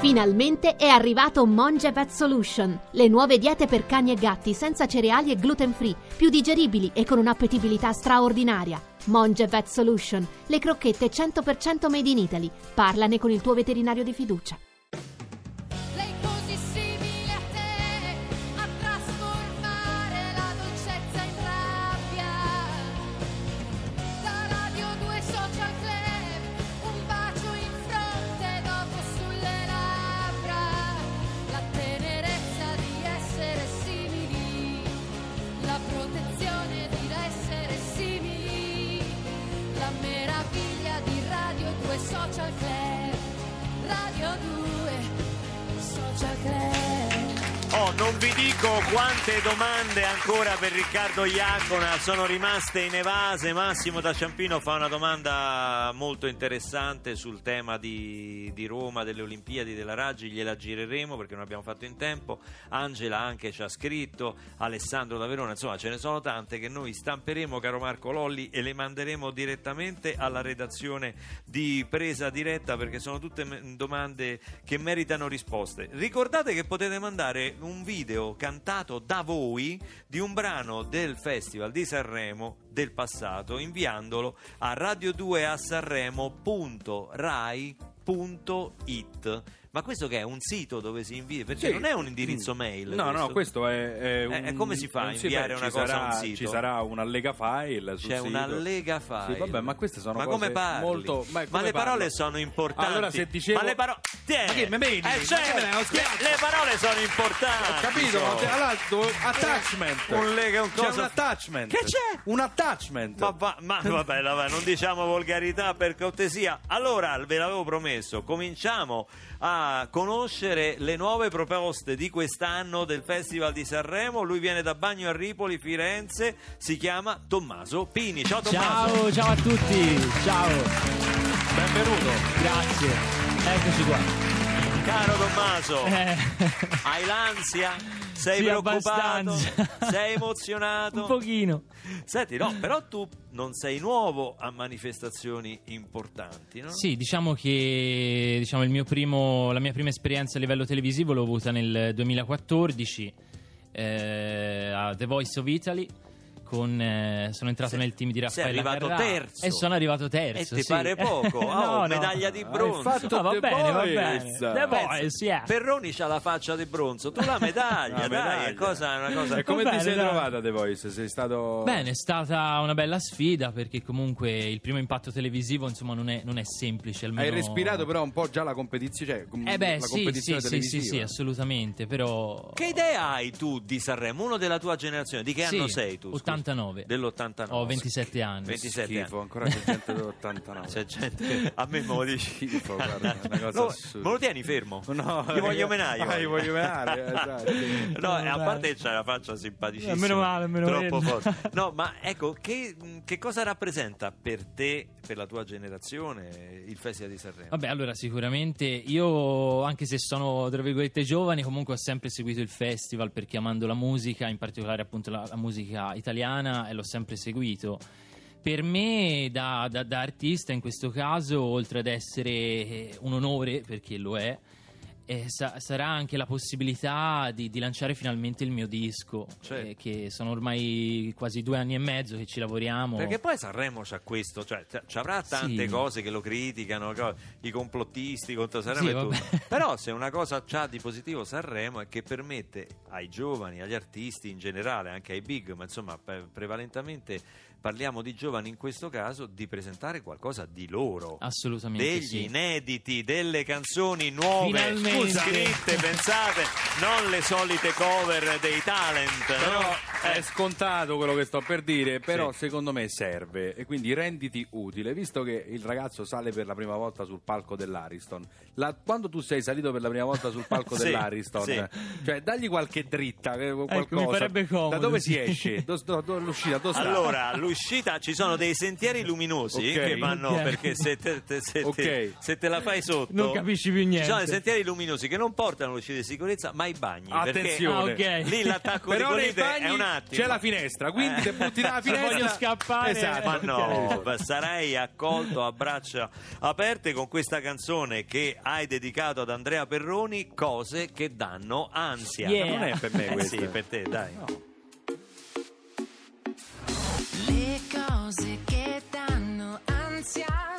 Finalmente è arrivato Monge Vet Solution, le nuove diete per cani e gatti senza cereali e gluten free, più digeribili e con un'appetibilità straordinaria. Monge Vet Solution, le crocchette 100% made in Italy. Parlane con il tuo veterinario di fiducia. Domande ancora per Riccardo Iacona sono rimaste inevase. Massimo da Ciampino fa una domanda molto interessante sul tema di, di Roma, delle Olimpiadi, della Raggi, gliela gireremo perché non abbiamo fatto in tempo. Angela anche ci ha scritto, Alessandro da Verona, insomma ce ne sono tante che noi stamperemo, caro Marco Lolli, e le manderemo direttamente alla redazione di presa diretta perché sono tutte domande che meritano risposte. Ricordate che potete mandare un video cantato da voi di un brano del Festival di Sanremo del passato inviandolo a radio2 a sanremo.rai.it ma questo che è un sito dove si invia perché Sì. non è un indirizzo mail No, no, questo è, è un, Eh, come si fa a inviare una cosa sarà, a un sito? Ci sarà una lega file c'è una lega file Sì, vabbè, ma queste sono ma cose come parli? molto- ma ma le parole parlo? sono importanti Allora, se dicevo- ma le parole Tieni! Ma che? Eh, ho le, parole sono importanti Ho capito, sono. te- allora, dove- attachment. Un lega, un C'è cosa- un attachment. Che c'è? Un attachment. Ma, va- ma vabbè, vabbè, non diciamo volgarità per cortesia. Allora, ve l'avevo promesso, cominciamo a conoscere le nuove proposte di quest'anno del Festival di Sanremo. Lui viene da Bagno a Ripoli, Firenze, si chiama Tommaso Pini. Ciao Tommaso. Ciao, ciao a tutti, ciao, Benvenuto. grazie, eccoci qua. Caro Tommaso, Eh, hai l'ansia? Sei Sì, preoccupato? abbastanza. Sei emozionato? un pochino. Senti, no, però tu non sei nuovo a manifestazioni importanti, no? Sì, diciamo che diciamo, il mio primo, la mia prima esperienza a livello televisivo l'ho avuta nel 2014 eh, a The Voice of Italy. Con, eh, sono entrato Sei- nel team di sei Raffaele arrivato Carrà terzo. e sono arrivato terzo. E ti sì. pare poco? No, Oh, no. medaglia di Hai bronzo. fatto No, va bene, va bene. The Voice, yeah. Perroni c'ha la faccia di bronzo, tu la medaglia, La dai, medaglia. è cosa, è una cosa... E come Va ti bene, sei dai. trovata The Voice? Sei stato Bene, è stata una bella sfida perché comunque il primo impatto televisivo insomma non è, non è semplice. Almeno... Hai respirato però un po' già la competizione, cioè com- Eh beh, la sì, sì, competizione sì, sì, televisiva. sì, assolutamente, però... Che idea hai tu di Sanremo? Uno della tua generazione, di che Sì, anno sei tu? scusa? 89. Dell'89. Ho 27 anni. 27 Schifo, anni. ancora c'è gente dell'89. C'è gente che a me me lo dici. Schifo, guarda, una cosa No, assurda. me lo tieni fermo? No, Gli voglio menare. Ah, gli voglio menare, esatto. No, Eh, a parte che c'è la faccia simpaticissima. Eh, meno male, meno Troppo male. forte. No, ma ecco, che, che cosa rappresenta per te, per la tua generazione, il Festival di Sanremo? Vabbè, allora sicuramente io, anche se sono tra virgolette giovane, comunque ho sempre seguito il festival perché amando la musica, in particolare appunto la, la musica italiana, e l'ho sempre seguito. Per me, da, da- da artista in questo caso, oltre ad essere un onore, perché lo è, eh, sa- sarà anche la possibilità di, di lanciare finalmente il mio disco, Certo. eh, che sono ormai quasi due anni e mezzo che ci lavoriamo. Perché poi Sanremo c'ha questo, cioè ci avrà tante Sì. cose che lo criticano, i complottisti contro Sanremo Sì, e. Però se una cosa c'ha di positivo Sanremo è che permette ai giovani, agli artisti in generale, anche ai big, ma insomma pre- prevalentemente parliamo di giovani in questo caso, di presentare qualcosa di loro. Assolutamente Degli sì. inediti, delle canzoni nuove, Finalmente. scritte, pensate, non le solite cover dei talent. Però no? è Eh, scontato quello che sto per dire, però Sì. secondo me serve e quindi renditi utile, visto che il ragazzo sale per la prima volta sul palco dell'Ariston. La- quando tu sei salito per la prima volta sul palco Sì, dell'Ariston, sì. cioè dagli qualche dritta, eh, qualcosa. mi farebbe comodo, da dove sì. si esce? Do- do- do- l'uscita, sta? Allora, l'uscita ci sono dei sentieri luminosi Ok. che vanno Ok. perché se te, te- se te- Ok. se te la fai sotto Non capisci più ci sono dei niente. sentieri luminosi che non portano all'uscita di sicurezza ma i bagni Attenzione. perché Ah, ok. lì l'attacco di Però nei colite è un attimo c'è la finestra, quindi se butti dalla Se finestra voglio scappare- Esatto. ma no, beh, sarei accolto a braccia aperte con questa canzone che hai dedicato ad Andrea Perroni, cose che danno ansia. Yeah. Non è per me Eh questa. sì, per te, dai. Le cose che danno ansia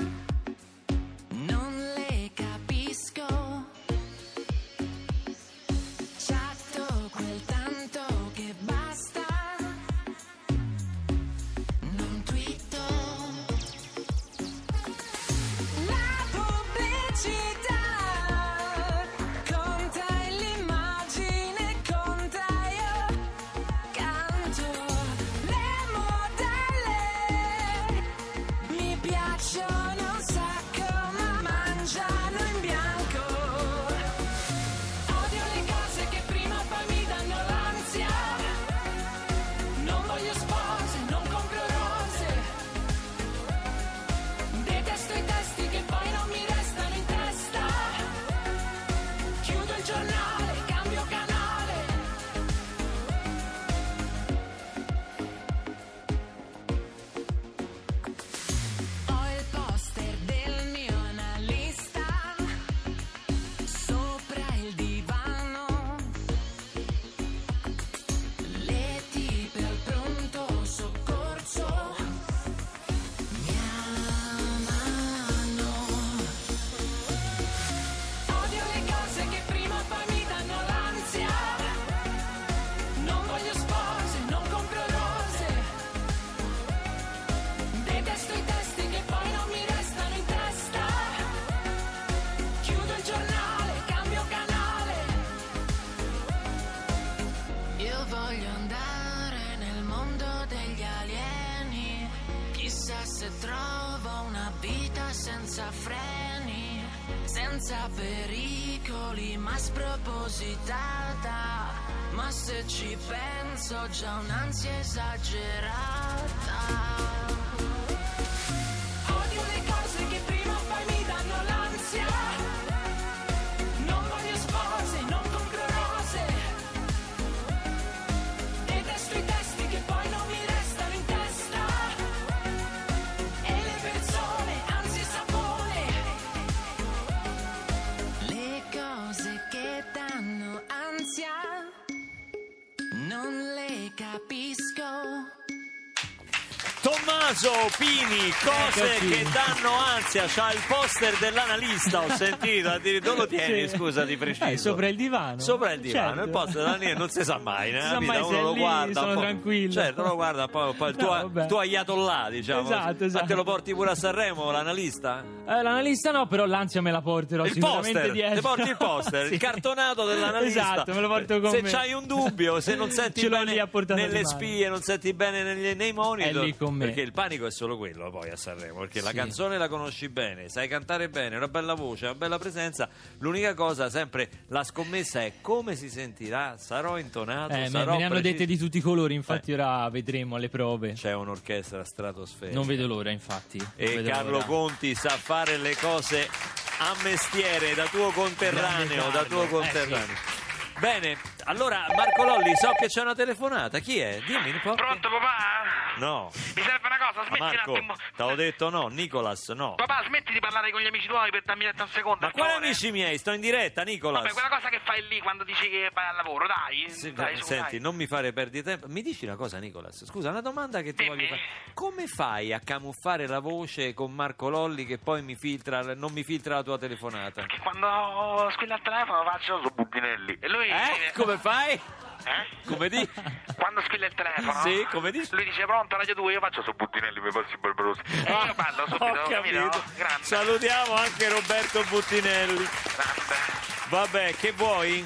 Se ci penso, ho già un'ansia esagerata. Tommaso Pini, cose Eccoci. che danno ansia, c'ha il poster dell'analista, ho sentito, addirittura lo tieni, Sì. scusa di preciso. Eh, sopra il divano. Sopra il divano, Certo. il poster dell'analista non si sa mai, nella sa vita mai uno lo lì guarda. sono un po'. tranquillo. Certo, lo guarda poi, poi il No, tuo, vabbè. il tuo ayatollah, diciamo. Esatto, esatto. Ma te lo porti pure a Sanremo, l'analista? Eh, l'analista no, però l'ansia me la porterò il sicuramente poster, dietro. ti porti il poster, Sì. il cartonato dell'analista. Esatto, me lo porto con se me. c'hai un dubbio, se non senti Ce l'ho bene lì a portata di nelle mano. spie, non senti bene negli- nei monitor, lì con me. perché il panico è solo quello poi a Sanremo, perché la Sì. canzone la conosci bene, sai cantare bene, una bella voce, una bella presenza, l'unica cosa sempre la scommessa è come si sentirà, sarò intonato, Eh, sarò me ne hanno preciso. dette di tutti i colori, infatti Eh. ora vedremo alle prove. C'è un'orchestra stratosferica. Non vedo l'ora, infatti. Non E Carlo l'ora. Conti sa fare le cose a mestiere, da tuo conterraneo, da tuo conterraneo. Bene, allora Marco Lolli, so che c'è una telefonata. Chi è? Dimmi un po'. Pronto papà? No. Mi serve una cosa, smetti Marco, un attimo. t'avevo detto no, Nicolas, no. Papà, smetti di parlare con gli amici tuoi per darmi retta un secondo. Ma quali amici miei? Sto in diretta, Nicolas. Vabbè, quella cosa che fai lì quando dici che vai al lavoro, dai. Sì, dai, su, senti, dai. non mi fare perdere tempo. Mi dici una cosa, Nicolas? Scusa, una domanda che ti Dimmi. voglio fare. Come fai a camuffare la voce con Marco Lolli che poi mi filtra, non mi filtra la tua telefonata? Che quando squilla il telefono faccio su Buddinelli. E lui... Eh? Come fai? Eh? Come di? Quando squilla il telefono... Sì, come dici? Lui dice pronto, radio 2, io faccio su Buddinelli, mi passi barbarosi. E io parlo subito, capito. Grande. Salutiamo anche Roberto Buttinelli. Grande. Vabbè, che vuoi?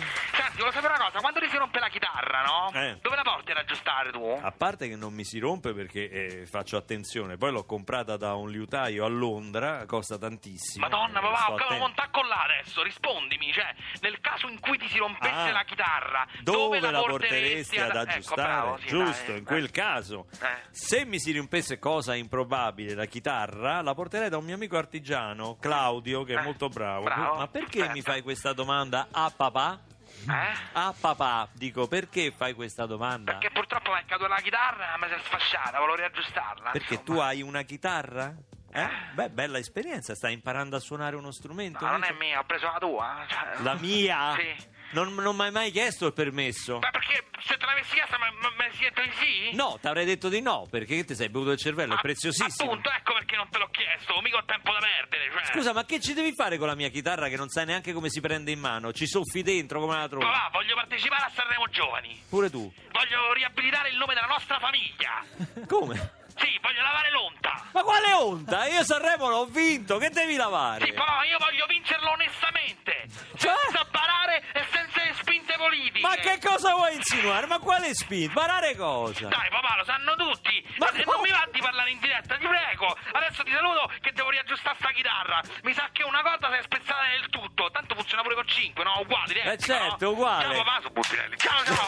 Volevo sapere una cosa, quando ti si rompe la chitarra, no? Eh. Dove la porti ad aggiustare tu? A parte che non mi si rompe perché eh, faccio attenzione, poi l'ho comprata da un liutaio a Londra, costa tantissimo. Madonna, papà, ho attento. non là adesso, rispondimi, cioè, nel caso in cui ti si rompesse Ah, la chitarra, Dove, la, la porteresti porteresti ad Ecco, aggiustare? bravo, sì, Giusto, dai, in quel eh. caso. Eh. Se mi si rompesse cosa improbabile la chitarra, la porterei da un mio amico artigiano, Claudio, che è Eh, molto bravo. bravo, Ma perché perfetto. mi fai questa domanda a papà? Eh? A papà, dico, perché fai questa domanda? Perché purtroppo mi è caduta la chitarra, mi si è sfasciata, volevo riaggiustarla. Perché tu insomma. hai una chitarra? Eh? Beh, bella esperienza, stai imparando a suonare uno strumento. No, non è mia, ho preso la tua. cioè- La mia? Sì. Non, non mi hai mai chiesto il permesso? Ma perché se te l'avessi chiesta mi mi si detto di sì? No, ti avrei detto di no, perché ti sei bevuto il cervello, è preziosissimo. Appunto, ecco perché non te l'ho chiesto, mica ho tempo da perdere. Cioè. Scusa, ma che ci devi fare con la mia chitarra che non sai neanche come si prende in mano? Ci soffi dentro come la trovi? Papà, voglio partecipare a Sanremo Giovani. Pure tu. Voglio riabilitare il nome della nostra famiglia. Come? Sì, voglio lavare l'onta. Ma quale onda? Io Sanremo l'ho vinto, che devi lavare? Sì, papà, io voglio vincerlo onestamente. Cioè? Senza barare e senza le spinte politiche. Ma che cosa vuoi insinuare? Ma quale spin? Parare cosa? Dai, papà, lo sanno tutti. Ma e come? non mi va di parlare in diretta, ti prego. Adesso ti saluto che devo riaggiustare sta chitarra. Mi sa che una cosa si è spezzata del tutto. Tanto funziona pure con 5, no? Uguali, identico, Eh, certo, no? uguale. Ciao, papà, su Buttinelli. Ciao, ciao.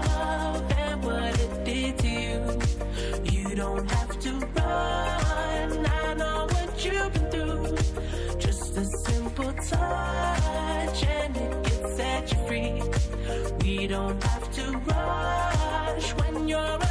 don't have to run. I know what you've been through. Just a simple touch and it can set you free. We don't have to rush when you're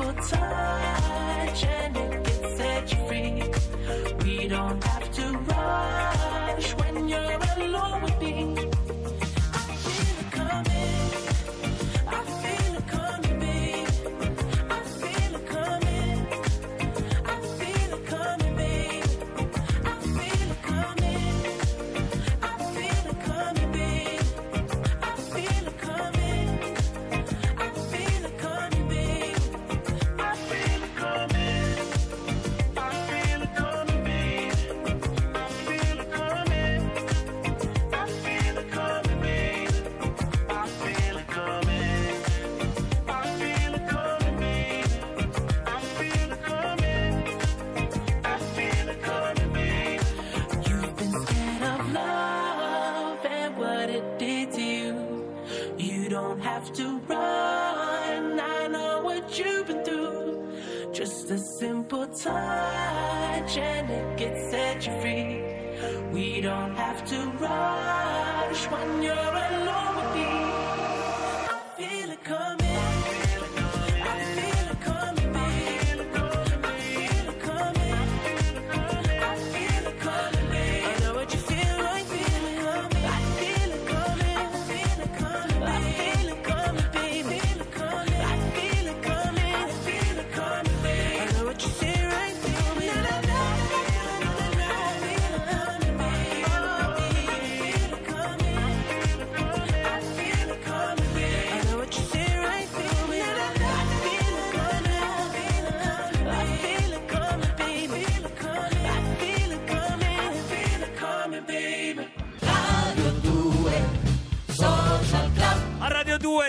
a simple touch and it can set you free. We don't have to rush when you're alone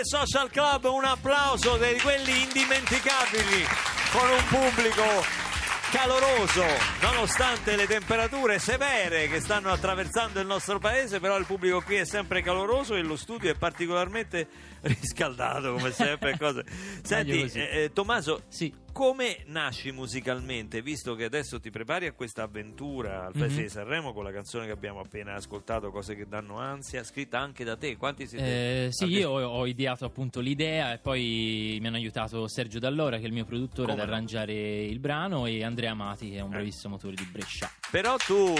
Social Club, un applauso di quelli indimenticabili con un pubblico caloroso, nonostante le temperature severe che stanno attraversando il nostro paese, però il pubblico qui è sempre caloroso e lo studio è particolarmente riscaldato come sempre. Cose. Senti, eh, eh, Tommaso, Sì. come nasci musicalmente, visto che adesso ti prepari a questa avventura al Festival Mhm. di Sanremo con la canzone che abbiamo appena ascoltato, Cose che danno ansia, scritta anche da te? Quanti siete? Eh, sì, artisti? io ho, ho ideato appunto l'idea e poi mi hanno aiutato Sergio Dallora, che è il mio produttore, Come ad no? arrangiare il brano, e Andrea Amati, che è un Eh. bravissimo autore di Brescia. Però tu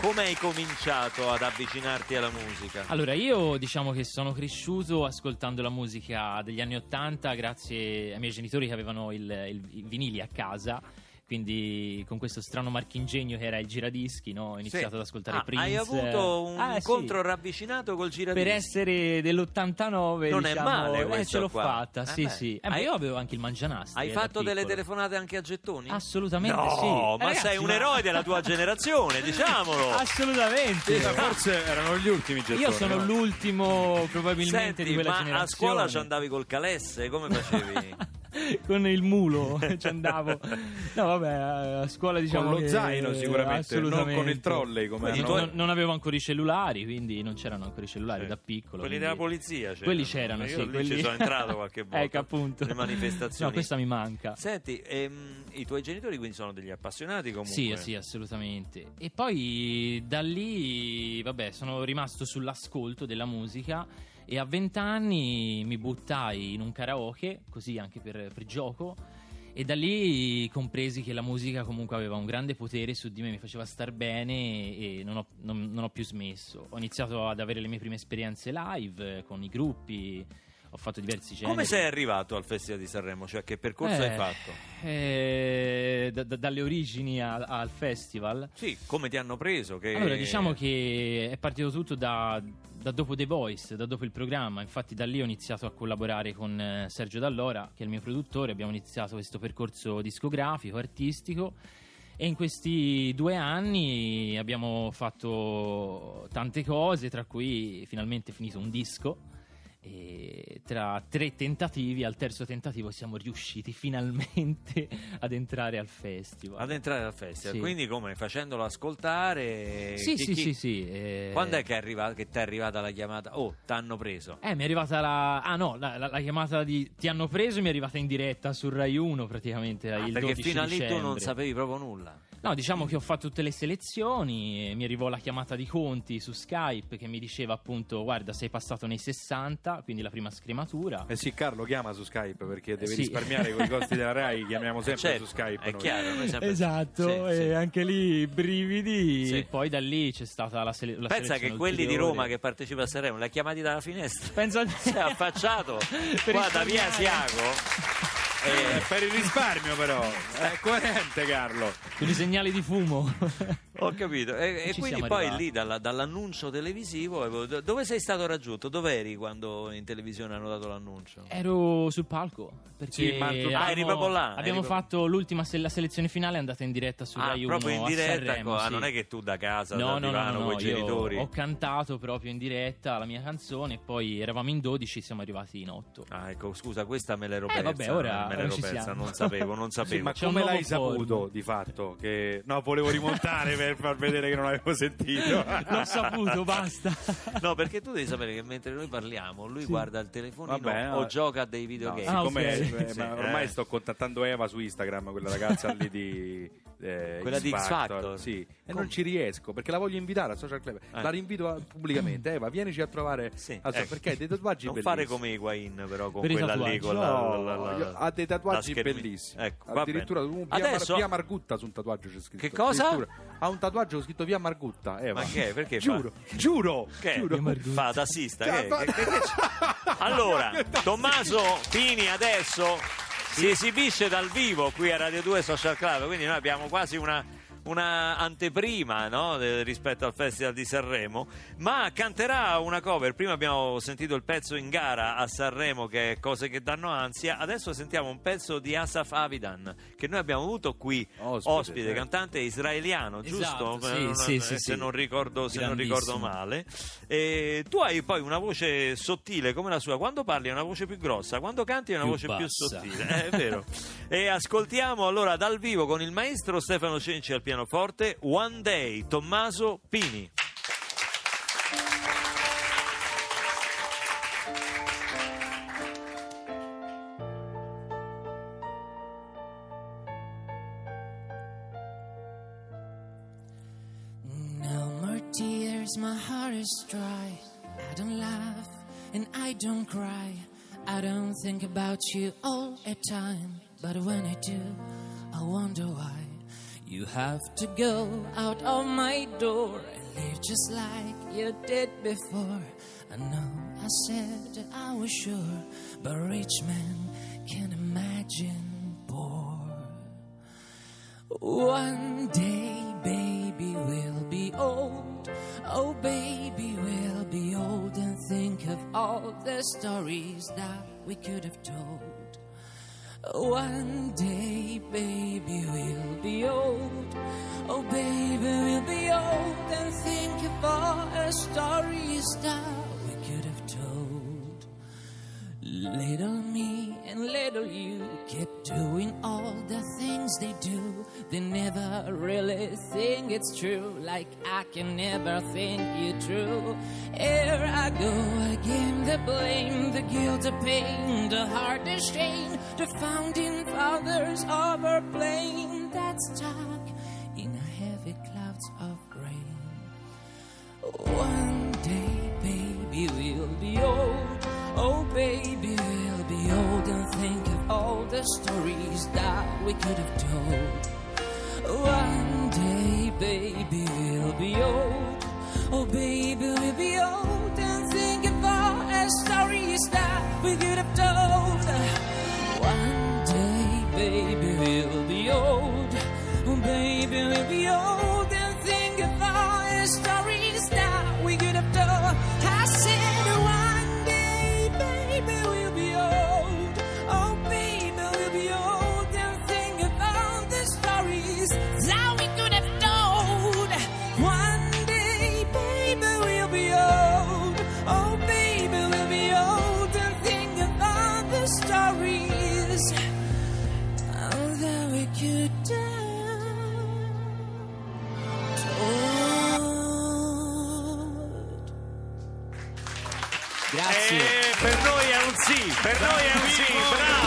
come hai cominciato ad avvicinarti alla musica? Allora, io diciamo che sono cresciuto ascoltando la musica degli anni Ottanta grazie ai miei genitori che avevano il, il- i vinili a casa. Quindi con questo strano marchingegno che era il giradischi, no? ho iniziato Sì. ad ascoltare Ah, Prince. Hai avuto un Ah, sì. incontro ravvicinato col giradischi? Per essere dell'89, Non è diciamo, male eh, ce l'ho qua. fatta, Eh sì, beh. sì. Eh, ma Hai- io avevo anche il mangianastri. Hai eh, fatto delle telefonate anche a gettoni? Assolutamente no, sì. Eh, ma ragazzi, sei un ma- eroe della tua generazione, diciamolo. Assolutamente. Sì, ma forse erano gli ultimi gettoni. Io sono no? l'ultimo probabilmente Senti, di quella ma generazione. a scuola ci andavi col calesse, come facevi? con il mulo ci andavo. No, vabbè, a scuola diciamo Con lo che- zaino sicuramente, non con il trolley come noi. Non, non avevo ancora i cellulari, quindi non c'erano ancora i cellulari Sì. da piccolo. Quelli quindi- della polizia c'erano. Quelli c'erano, Io sì. lì quelli... ci sono entrato qualche volta. ecco, appunto. Le manifestazioni. No, questa mi manca. Senti, ehm, i tuoi genitori quindi sono degli appassionati comunque? Sì, sì, assolutamente. E poi da lì, vabbè, sono rimasto sull'ascolto della musica e a vent'anni mi buttai in un karaoke, così anche per, per gioco. E da lì compresi che la musica comunque aveva un grande potere su di me, mi faceva star bene e non ho, non- non ho più smesso. Ho iniziato ad avere le mie prime esperienze live eh, con i gruppi, ho fatto diversi generi. Come sei arrivato al Festival di Sanremo? Cioè, che percorso Eh, hai fatto? eh, da- da- dalle origini a- al festival. Sì, come ti hanno preso? Che... Allora, diciamo che è partito tutto da, da dopo The Voice, da dopo il programma. Infatti, da lì ho iniziato a collaborare con eh, Sergio Dallora, che è il mio produttore. Abbiamo iniziato questo percorso discografico, artistico. E in questi due anni abbiamo fatto tante cose, tra cui finalmente è finito un disco. E tra tre tentativi, al terzo tentativo, siamo riusciti finalmente ad entrare al festival. Ad entrare al festival, Sì. quindi come? Facendolo ascoltare? Sì, chi- sì, chi- sì, sì. eh, Quando è che, è arriva- che ti è arrivata la chiamata? Oh, t'hanno preso. Eh, mi è arrivata la. Ah, no, la, la- la chiamata di. Ti hanno preso mi è arrivata in diretta su Rai 1 praticamente. Ah, perché 12 fino a lì tu non sapevi proprio nulla. No, diciamo che ho fatto tutte le selezioni. e mi arrivò la chiamata di Conti su Skype che mi diceva appunto: Guarda, sei passato nei 60, quindi la prima scrematura. Eh sì, Carlo chiama su Skype perché deve Sì. risparmiare con i costi della Rai, chiamiamo sempre Certo, su Skype. È noi. chiaro, noi sempre- Esatto, Sì, e sì. anche lì brividi. Sì. E poi da lì c'è stata la, sele- la Pensa selezione che quelli di ulteriore. Roma che partecipano a Sanremo li ha chiamati dalla finestra. Penso a Si è affacciato Per qua da via risparmiare. Eh, per il risparmio però, è coerente Carlo. con i segnali di fumo. Ho capito. E, e quindi poi arrivati. lì dalla- dall'annuncio televisivo, dove sei stato raggiunto? Dov'eri quando in televisione hanno dato l'annuncio? Ero sul palco. Perché Sì, ma tu- Ah, abbiamo- eri proprio là, eri Abbiamo proprio- fatto l'ultima se- la selezione finale, è andata in diretta su Ah, Rai 1 proprio in a diretta, Sanremo, qua, sì. non è che tu da casa, No, da no, no, divano no, con no, i io genitori. ho cantato proprio in diretta la mia canzone e poi eravamo in 12 siamo arrivati in 8. Ah, ecco, scusa, questa me l'ero Eh, persa. vabbè, ora- persa, siamo. non sapevo, non sapevo. Sì, ma C'è come l'hai saputo forum. di fatto? Che... No, volevo rimontare per far vedere che non avevo sentito. L'ho saputo, basta. No, perché tu devi sapere che mentre noi parliamo, lui guarda il telefonino Vabbè, no. o gioca a dei No, videogame. Ah, siccome ok. eh, Sì, ma ormai eh. sto contattando Eva su Instagram, quella ragazza lì di eh, Quella di X Factor? Sì, e non ci riesco perché la voglio invitare al social club. Eh. La rinvito a- pubblicamente. Eva, vienici a trovare Sì, so- ecco. perché ha dei tatuaggi non bellissimi. fare come Higuain però con Per quella lì con la, No, la- la- la- ha dei tatuaggi bellissimi. Ecco, va Addirittura un via, Mar- Adesso via Margutta su un tatuaggio c'è scritto. Che cosa? Ha un tatuaggio con scritto via Margutta. Eva. Ma che è? Perché Giuro, giuro, Che è? giuro. fa tassista Cioè, fa- allora Tommaso Pini adesso si esibisce dal vivo qui a Radio 2 Social Club quindi noi abbiamo quasi una, una anteprima no, de- rispetto al Festival di Sanremo, ma canterà una cover. Prima abbiamo sentito il pezzo in gara a Sanremo che è Cose che danno ansia, adesso sentiamo un pezzo di Asaf Avidan che noi abbiamo avuto qui Ospite, ospite, certo. cantante israeliano, Esatto, giusto? sì, Eh, non- sì, eh, sì, se, sì. Non ricordo, se non ricordo male. E tu hai poi una voce sottile come la sua, quando parli è una voce più grossa, quando canti è una Più voce più bassa. sottile, Eh, è vero. e ascoltiamo allora dal vivo con il maestro Stefano Cenci al pianoforte One Day, Tommaso Pini. No more tears, my heart is dry. I don't laugh and I don't cry. I don't think about you all the time. But when I do, I wonder why. You have to go out of my door and leave just like you did before. I know I said I was sure, but rich men can imagine poor. One day, baby, we'll be old. Oh, baby, we'll be old and think of all the stories that we could have told. One day, baby, we'll be old. Oh, baby, we'll be old and think of all the stories that Little me and little you keep doing all the things they do. They never really think it's true, like I can never think you true. Here I go again, the blame, the guilt, the pain, the heart, the shame, the founding fathers of our plane that's stuck in heavy clouds of rain. The stories that we could have told. One day, baby, we'll be old. Oh, baby, we'll be old and think of all the stories that we could have told. Grazie. E per noi è un sì, per noi è un sì,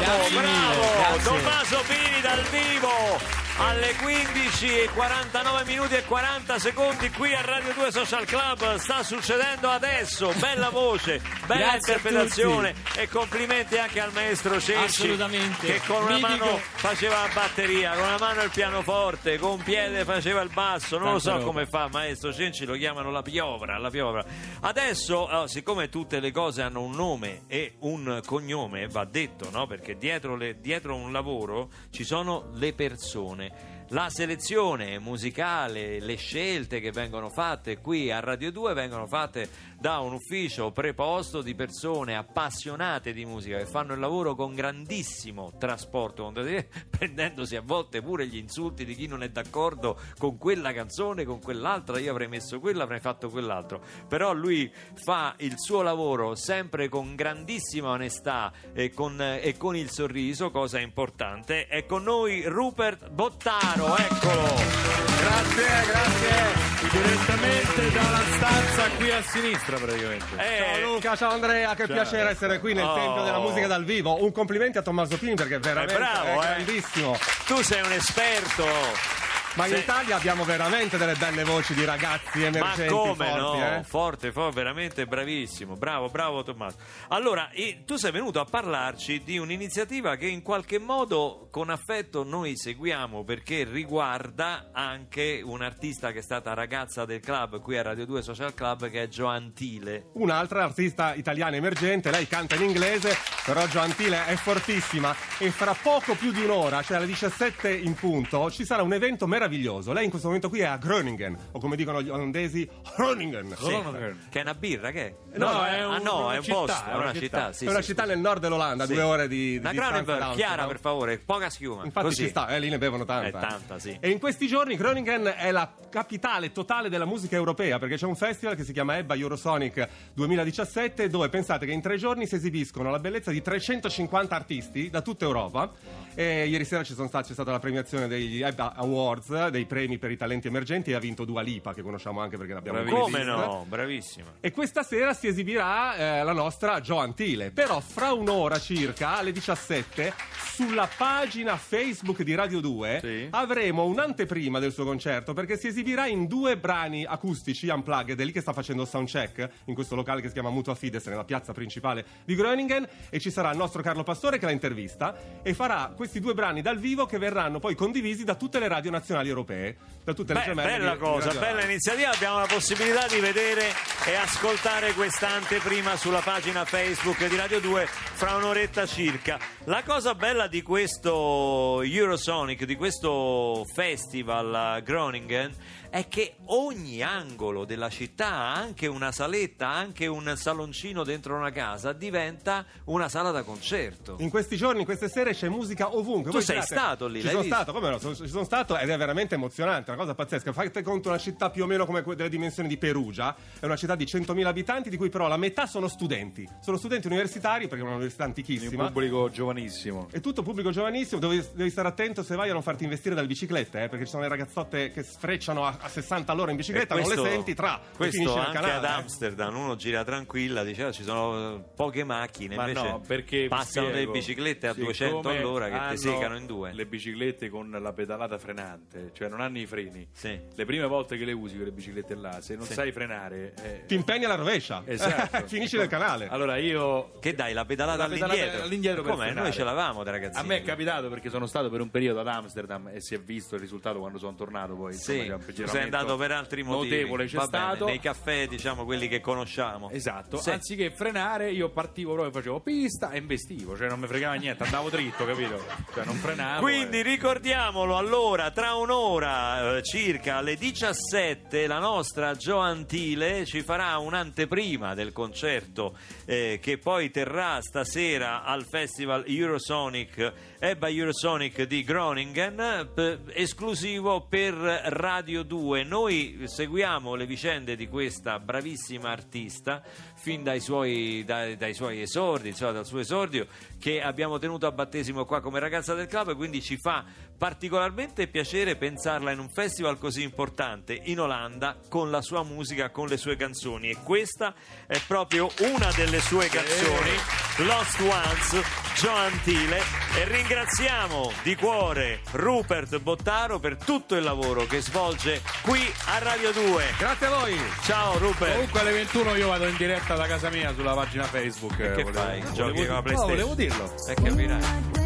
bravo, mille, bravo. grazie. Tommaso Pini dal vivo alle 15 e 49 minuti e 40 secondi qui a Radio 2 Social Club sta succedendo adesso bella voce bella Grazie interpretazione e complimenti anche al maestro Cenci Assolutamente. che con una Mitico. mano faceva la batteria con una mano il pianoforte con un piede faceva il basso non lo Tanta so roba. come fa maestro Cenci lo chiamano la piovra la piovra adesso oh, siccome tutte le cose hanno un nome e un cognome va detto no? perché dietro, le- dietro un lavoro ci sono le persone la selezione musicale, le scelte che vengono fatte qui a Radio 2 vengono fatte da un ufficio preposto di persone appassionate di musica che fanno il lavoro con grandissimo trasporto, prendendosi a volte pure gli insulti di chi non è d'accordo con quella canzone, con quell'altra, io avrei messo quella, avrei fatto quell'altro. Però lui fa il suo lavoro sempre con grandissima onestà e con, e con il sorriso, cosa importante. È con noi Rupert Bottaro, eccolo. Grazie, grazie. Direttamente dalla stanza qui a sinistra praticamente. Eh, Ciao Luca, ciao Andrea, che piacere essere qui nel Oh. Tempio della Musica dal vivo. Un complimento a Tommaso Pini perché è veramente bravo, è eh. grandissimo. tu sei un esperto. Ma in Sei- Italia abbiamo veramente delle belle voci di ragazzi Ma emergenti come forti, no? eh? Forte, forte, veramente bravissimo. Bravo, bravo Tommaso. Allora, eh, tu sei venuto a parlarci di un'iniziativa che in qualche modo con affetto noi seguiamo perché riguarda anche un'artista che è stata ragazza del club qui a Radio 2 Social Club che è Joantile. Un'altra artista italiana emergente, lei canta in inglese, però Gentile è fortissima e fra poco più di un'ora, cioè alle 17 in punto, ci sarà un evento meraviglioso. Lei in questo momento qui è a Groningen, o come dicono gli olandesi, Groningen. Che è una birra, che è? No, è ah, un- no, una è un città, posto, è è una città. città. sì, è una città nel nord dell'Olanda, due ore di, di La distanza Cronenberg, Amsterdam. chiara per favore, poca schiuma. Infatti Così. ci sta, eh, lì ne bevono tanta. È tanta, sì. E in questi giorni Groningen è la capitale totale della musica europea perché c'è un festival che si chiama EBBA Eurosonic 2017 dove pensate che in tre giorni si esibiscono la bellezza di 350 artisti da tutta Europa. E ieri sera ci sono stati- c'è stata la premiazione degli EBBA Awards, dei premi per i talenti emergenti e ha vinto Dua Lipa che conosciamo anche perché l'abbiamo Come vista. no? Bravissima. E questa sera si esibirà eh, la nostra Jo Antile. Però fra un'ora circa, alle 17, sulla pagina Facebook di Radio 2 Sì. avremo un'anteprima del suo concerto perché si esibirà in due brani acustici unplugged. È lì che sta facendo soundcheck in questo locale che si chiama Mutua Fides, nella piazza principale di Groningen. E ci sarà il nostro Carlo Pastore che la intervista e farà questi due brani dal vivo che verranno poi condivisi da tutte le radio nazionali europee, da tutte le Beh, gemelle bella cosa, Radio bella iniziativa. Abbiamo la possibilità di vedere e ascoltare questa anteprima sulla pagina Facebook di Radio 2 fra un'oretta circa. La cosa bella di questo Eurosonic, di questo festival a Groningen, è che ogni angolo della città, anche una saletta, anche un saloncino dentro una casa, diventa una sala da concerto. In questi giorni, in queste sere c'è musica ovunque. Tu Voi sei girate- stato lì, Ci sono visto? stato, come no? Ci sono stato ed è veramente emozionante, una cosa pazzesca. Fate conto una città più o meno come delle dimensioni di Perugia, è una città di 100.000 abitanti, di cui però la metà sono studenti. Sono studenti universitari perché è un'università un antichissima. pubblico giovanissimo. È tutto pubblico giovanissimo, devi, devi stare attento se vai a non farti investire dalle biciclette, eh, perché ci sono le ragazzotte che sfrecciano a, a 60 all'ora in bicicletta, E non le senti, tra, e questo anche canale. ad eh. Amsterdam uno gira tranquilla diceva ci sono eh, poche macchine Ma invece no, perché passano spiego, delle biciclette a siccome 200 all'ora che ti secano in due Le biciclette con la pedalata frenante, cioè non hanno i freni. Sì. Le prime volte che le usi quelle biciclette là, se non Sì. sai frenare, eh, Ti impegni alla rovescia, esatto. finisci nel canale. Allora io che dai la pedalata La pedalata all'indietro all'indietro come frenare. noi ce l'avamo da ragazzini A me è capitato perché sono stato per un periodo ad Amsterdam e si è visto il risultato quando sono tornato poi. sì, insomma, un tu sei andato per altri motivi Notevole c'è Va bene, stato. nei caffè diciamo quelli che conosciamo Esatto, Sì. anziché frenare io partivo proprio, facevo pista e investivo, cioè non mi fregava niente, andavo dritto, capito? Cioè non frenavo. Quindi eh. ricordiamolo allora, tra un'ora eh, circa alle 17 la nostra Gio Antile ci farà un'anteprima del concerto eh, che poi terrà stasera al Festival Eurosonic Ebba Eurosonic di Groningen p- esclusivo per Radio 2. Noi seguiamo le vicende di questa bravissima artista fin dai suoi, dai, dai suoi esordi, insomma dal suo esordio che abbiamo tenuto a battesimo qua come ragazza del club e quindi ci fa particolarmente piacere pensarla in un festival così importante in Olanda con la sua musica, con le sue canzoni. E questa è proprio una delle sue canzoni, Lost Ones, Joe Antile e ringraziamo di cuore Rupert Bottaro per tutto il lavoro che svolge qui a Radio 2. Grazie a voi. Ciao Rupert. Comunque alle 21 io vado in diretta da casa mia sulla pagina Facebook. E che volevo- fai? Giochi con la No, PlayStation? volevo dirlo. E capirai.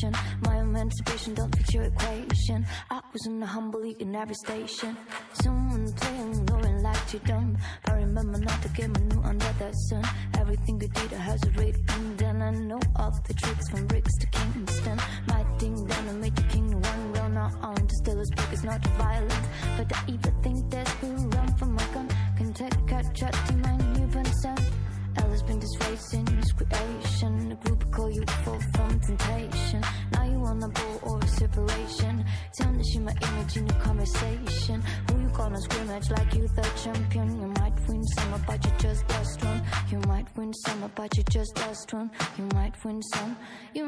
My emancipation don't fit your equation. I was in a humble league in every station. Someone playing, ignoring like you're dumb. I remember not to get my new under the sun. Everything you did I has a rate and then I know all the tricks from bricks to Kingston. My thing down and make the king one real not on. To still as big is not violent. But you just lost one. You might win some. You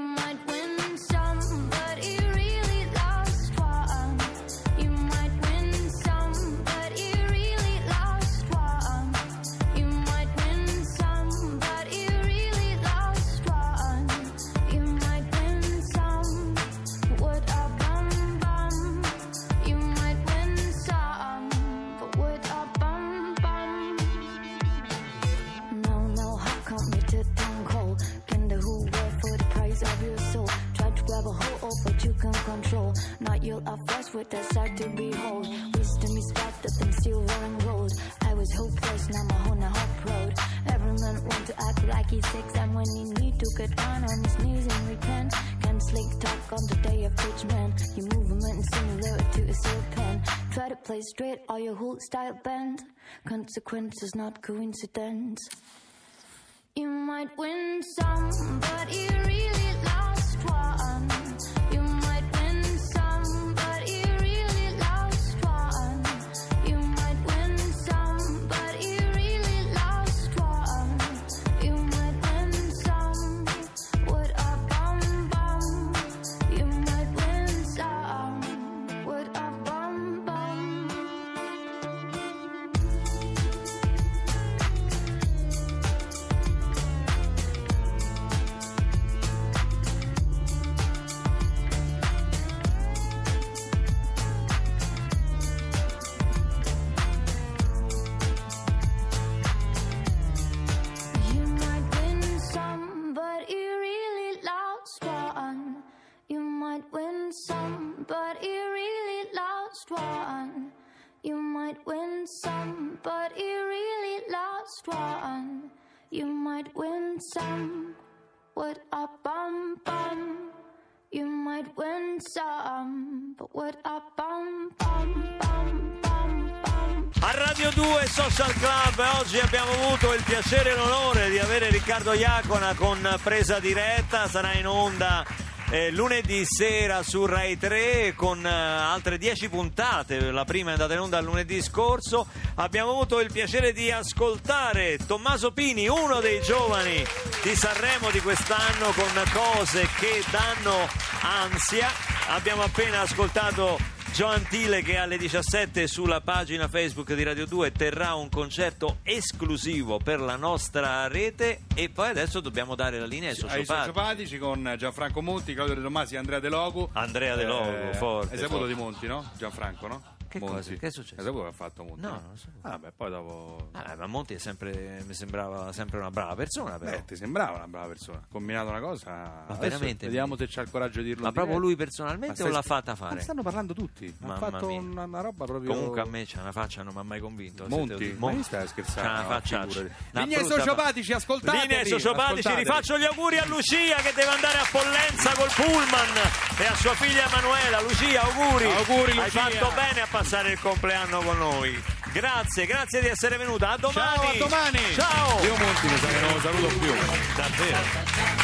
the sight to behold. Wisdom is better than silver and gold. I was hopeless, now I'm on a hot road. Every man want to act like he's and when he need to get down on his knees and repent. Can't slick talk on the day of judgment. Man your movement is similar to a pen. Try to play straight, or your whole style bend. Consequences, not coincidence. You might win some, but you really lost one. Some. What a bum bum. You might win some, but what a bum bum bum bum bum. A Radio 2 Social Club oggi abbiamo avuto il piacere e l'onore di avere Riccardo Iacona con presa diretta, sarà in onda eh, lunedì sera su Rai 3 con eh, altre 10 puntate, la prima è andata in onda lunedì scorso, abbiamo avuto il piacere di ascoltare Tommaso Pini, uno dei giovani di Sanremo di quest'anno con cose che danno ansia, abbiamo appena ascoltato Joan Tile che alle 17 sulla pagina Facebook di Radio 2 terrà un concerto esclusivo per la nostra rete e poi adesso dobbiamo dare la linea ai ai sociopati. sociopatici con Gianfranco Monti, Claudio De Tomasi Andrea De Logu. Andrea De Logu, forte, Hai saputo forte. di Monti, no? Gianfranco, no? Che Monti. cosa? Che è successo? Hai saputo che ha fatto Monti? No, non lo sapevo. Ah, beh, poi dopo... Ah, ma Monti è sempre, mi sembrava sempre una brava persona però. Beh, ti sembrava una brava persona. Ha combinato una cosa. Adesso veramente? Vediamo se c'ha il coraggio di dirlo. Ma proprio lui personalmente Ma o l'ha fatta fare? Ma stanno parlando tutti. Mamma ha fatto una, una roba proprio. Comunque a me c'ha una faccia, non mi ha mai convinto. Monti, Siete- ma stai scherzando? C'ha una faccia. Linee sociopatici, ascoltateli, Linee sociopatici, rifaccio gli auguri a Lucia che deve andare a Pollenza col pullman e a sua figlia Emanuela. Lucia, auguri. Auguri, Hai Lucia. fatto bene a passare il compleanno con noi. Grazie, grazie di essere venuta. A domani. Ciao, a domani. Ciao. Io Monti mi sa che non lo saluto più. Davvero.